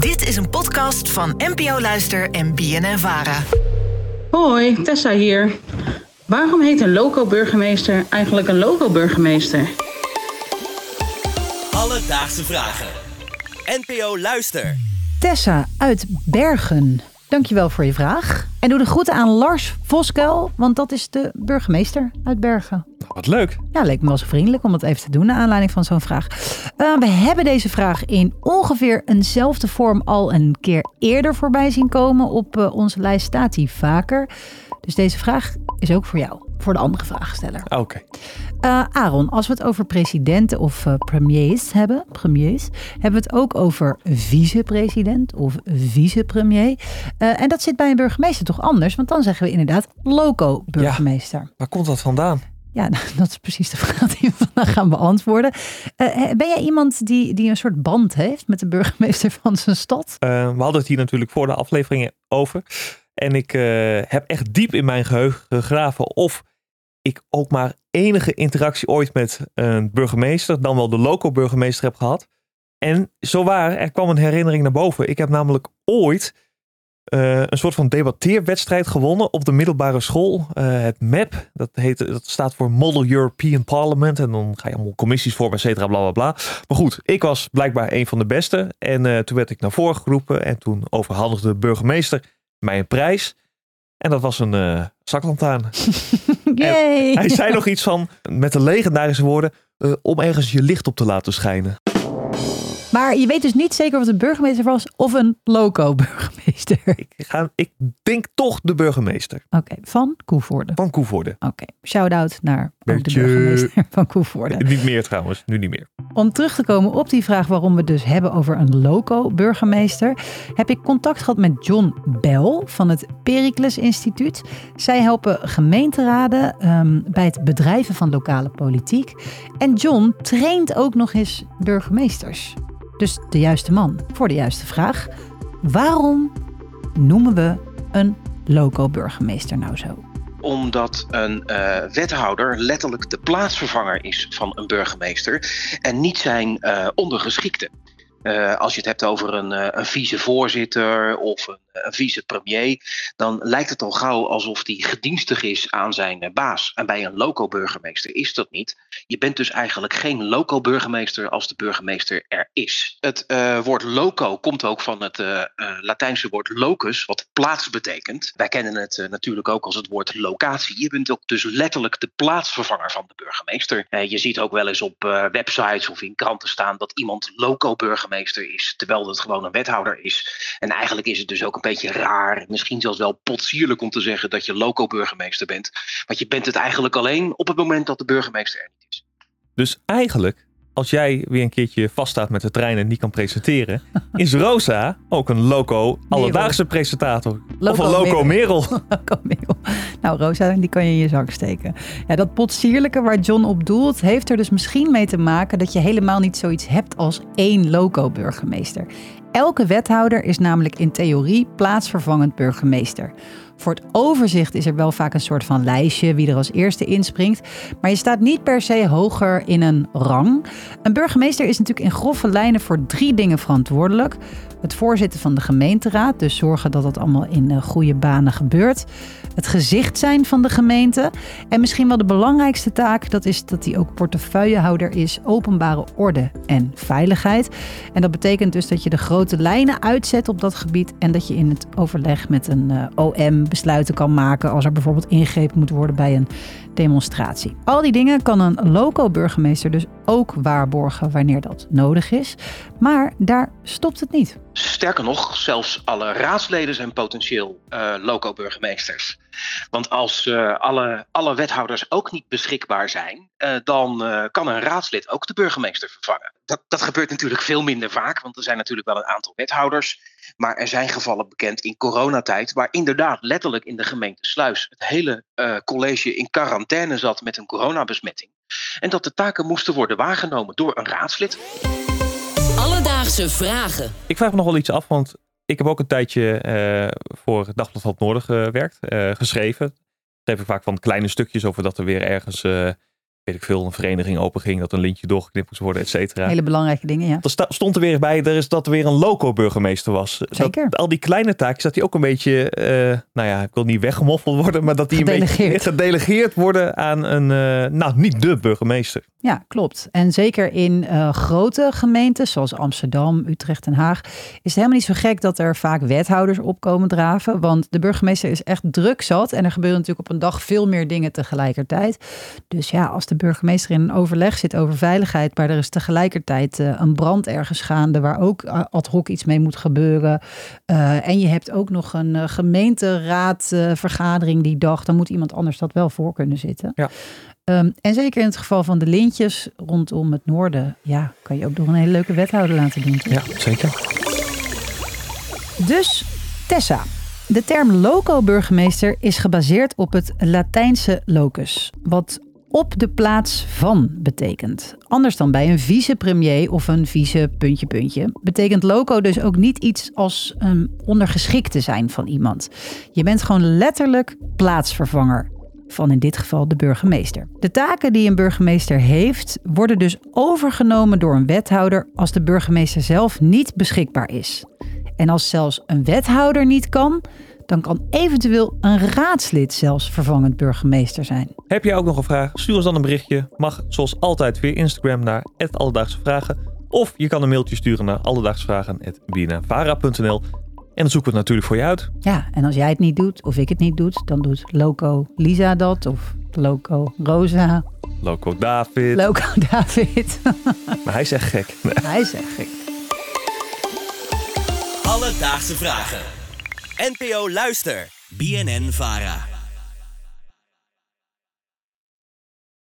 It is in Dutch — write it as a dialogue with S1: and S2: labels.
S1: Dit is een podcast van NPO Luister en BNN Vara.
S2: Hoi, Tessa hier. Waarom heet een loco-burgemeester eigenlijk een loco-burgemeester?
S3: Alledaagse vragen. NPO Luister.
S4: Tessa uit Bergen. Dankjewel voor je vraag. En doe de groeten aan Lars Voskuil, want dat is de burgemeester uit Bergen.
S5: Wat leuk.
S4: Ja, leek me wel zo vriendelijk om dat even te doen naar aanleiding van zo'n vraag. Uh, we hebben deze vraag in ongeveer eenzelfde vorm al een keer eerder voorbij zien komen. Op uh, onze lijst staat die vaker. Dus deze vraag is ook voor jou, voor de andere vraagsteller.
S5: Oké. Okay.
S4: Uh, Aaron, als we het over presidenten of uh, premiers hebben, premiers, hebben we het ook over vicepresident of vicepremier. Uh, en dat zit bij een burgemeester toch anders, want dan zeggen we inderdaad loco-burgemeester.
S5: Ja, waar komt dat vandaan?
S4: Ja, dat is precies de vraag die we vandaag gaan beantwoorden. Ben jij iemand die, die een soort band heeft met de burgemeester van zijn stad?
S5: We hadden het hier natuurlijk voor de afleveringen over. En ik heb echt diep in mijn geheugen gegraven of ik ook maar enige interactie ooit met een burgemeester, dan wel de loco-burgemeester heb gehad. En zo waar, er kwam een herinnering naar boven. Ik heb namelijk ooit uh, een soort van debatteerwedstrijd gewonnen op de middelbare school. Uh, het MAP, dat, heet, dat staat voor Model European Parliament. En dan ga je allemaal commissies voor, et cetera, bla bla bla. Maar goed, ik was blijkbaar een van de beste. En uh, toen werd ik naar voren geroepen. En toen overhandigde de burgemeester mij een prijs. En dat was een uh, hij zei nog iets van, met de legendarische woorden, uh, om ergens je licht op te laten schijnen.
S4: Maar je weet dus niet zeker of het een burgemeester was of een loco-burgemeester.
S5: Ik, ga, ik denk toch de burgemeester.
S4: Oké, okay, van Koevoorde.
S5: Van Koevoorde.
S4: Oké, okay. shout-out naar de burgemeester van Koevoorde.
S5: Niet meer trouwens, nu niet meer.
S4: Om terug te komen op die vraag waarom we dus hebben over een loco-burgemeester, heb ik contact gehad met John Bell van het Pericles Instituut. Zij helpen gemeenteraden um, bij het bedrijven van lokale politiek. En John traint ook nog eens burgemeesters. Dus de juiste man voor de juiste vraag. Waarom noemen we een loco-burgemeester nou zo?
S6: Omdat een uh, wethouder letterlijk de plaatsvervanger is van een burgemeester en niet zijn uh, ondergeschikte. Uh, als je het hebt over een, een vicevoorzitter of een, een vicepremier, dan lijkt het al gauw alsof die gedienstig is aan zijn uh, baas. En bij een loco-burgemeester is dat niet. Je bent dus eigenlijk geen loco-burgemeester als de burgemeester er is. Het woord loco komt ook van het Latijnse woord locus, wat plaats betekent. Wij kennen het natuurlijk ook als het woord locatie. Je bent ook dus letterlijk de plaatsvervanger van de burgemeester. je ziet ook wel eens op websites of in kranten staan dat iemand loco-burgemeester is, terwijl het gewoon een wethouder is. En eigenlijk is het dus ook een beetje raar, misschien zelfs wel potsierlijk om te zeggen dat je loco-burgemeester bent. Want je bent het eigenlijk alleen op het moment dat de burgemeester er niet is.
S5: Dus eigenlijk, als jij weer een keertje vaststaat met de trein en niet kan presenteren, is Rosa ook een loco alledaagse presentator. Loco of een loco Merel.
S4: Loco Merel. Nou, Rosa, die kan je in je zak steken. Ja, dat potsierlijke waar John op doelt, heeft er dus misschien mee te maken dat je helemaal niet zoiets hebt als één loco-burgemeester. Elke wethouder is namelijk in theorie plaatsvervangend burgemeester. Voor het overzicht is er wel vaak een soort van lijstje wie er als eerste inspringt. Maar je staat niet per se hoger in een rang. Een burgemeester is natuurlijk in grove lijnen voor drie dingen verantwoordelijk. Het voorzitten van de gemeenteraad, dus zorgen dat dat allemaal in goede banen gebeurt. Het gezicht zijn van de gemeente. En misschien wel de belangrijkste taak, dat is dat hij ook portefeuillehouder is openbare orde en veiligheid. En dat betekent dus dat je de grote lijnen uitzet op dat gebied en dat je in het overleg met een uh, OM besluiten kan maken als er bijvoorbeeld ingrepen moet worden bij een demonstratie. Al die dingen kan een loco-burgemeester dus ook waarborgen wanneer dat nodig is. Maar daar stopt het niet.
S6: Sterker nog, zelfs alle raadsleden zijn potentieel uh, loco-burgemeesters. Want als uh, alle, alle wethouders ook niet beschikbaar zijn, uh, dan kan een raadslid ook de burgemeester vervangen. Dat, dat gebeurt natuurlijk veel minder vaak, want er zijn natuurlijk wel een aantal wethouders. Maar er zijn gevallen bekend in coronatijd, waar inderdaad letterlijk in de gemeente Sluis het hele college in quarantaine zat met een coronabesmetting. En dat de taken moesten worden waargenomen door een raadslid.
S3: Alledaagse vragen.
S5: Ik vraag me nog wel iets af, want ik heb ook een tijdje uh, voor Dagblad van het Noorden gewerkt, uh, geschreven. Schreef ik vaak van kleine stukjes over dat er weer ergens uh, weet ik veel, een vereniging openging, dat een lintje doorgeknipt moest worden, et cetera.
S4: Hele belangrijke dingen, ja.
S5: Er stond er weer bij er is dat er weer een loco-burgemeester was.
S4: Zeker.
S5: Dat, al die kleine taakjes, dat die ook een beetje, eh, nou ja, ik wil niet weggemoffeld worden, maar dat die een beetje
S4: Gedelegeerd.
S5: worden aan een, eh, nou niet de burgemeester.
S4: Ja, klopt. En zeker in eh, grote gemeenten zoals Amsterdam, Utrecht en Haag is het helemaal niet zo gek dat er vaak wethouders opkomen draven. Want de burgemeester is echt druk zat en er gebeuren natuurlijk op een dag veel meer dingen tegelijkertijd. Dus ja, als de burgemeester in een overleg zit over veiligheid, maar er is tegelijkertijd eh, een brand ergens gaande waar ook eh, ad hoc iets mee moet gebeuren. en je hebt ook nog een gemeenteraadvergadering die dag, dan moet iemand anders dat wel voor kunnen zitten.
S5: Ja.
S4: Um, en zeker in het geval van de lintjes rondom het noorden, ja, kan je ook nog een hele leuke wethouder laten doen. Toch?
S5: Ja, zeker.
S4: Dus Tessa. De term loco-burgemeester is gebaseerd op het Latijnse locus, wat op de plaats van betekent. Anders dan bij een vicepremier of een vice puntje puntje. Betekent loco dus ook niet iets als een ondergeschikte zijn van iemand. Je bent gewoon letterlijk plaatsvervanger van in dit geval de burgemeester. De taken die een burgemeester heeft, worden dus overgenomen door een wethouder als de burgemeester zelf niet beschikbaar is. En als zelfs een wethouder niet kan, dan kan eventueel een raadslid zelfs vervangend burgemeester zijn.
S5: Heb jij ook nog een vraag? Stuur ons dan een berichtje. Mag zoals altijd via Instagram naar Alledaagse Vragen. Of je kan een mailtje sturen naar alledaagsvragen.bnnvara.nl en dan zoeken we het natuurlijk voor je uit.
S4: Ja, en als jij het niet doet of ik het niet doe, dan doet Loco Lisa dat of Loco Rosa.
S5: Loco David.
S4: Loco David.
S5: maar hij is echt gek. Nee.
S4: Hij is echt gek.
S3: Alledaagse Vragen. NPO Luister. BNN Vara.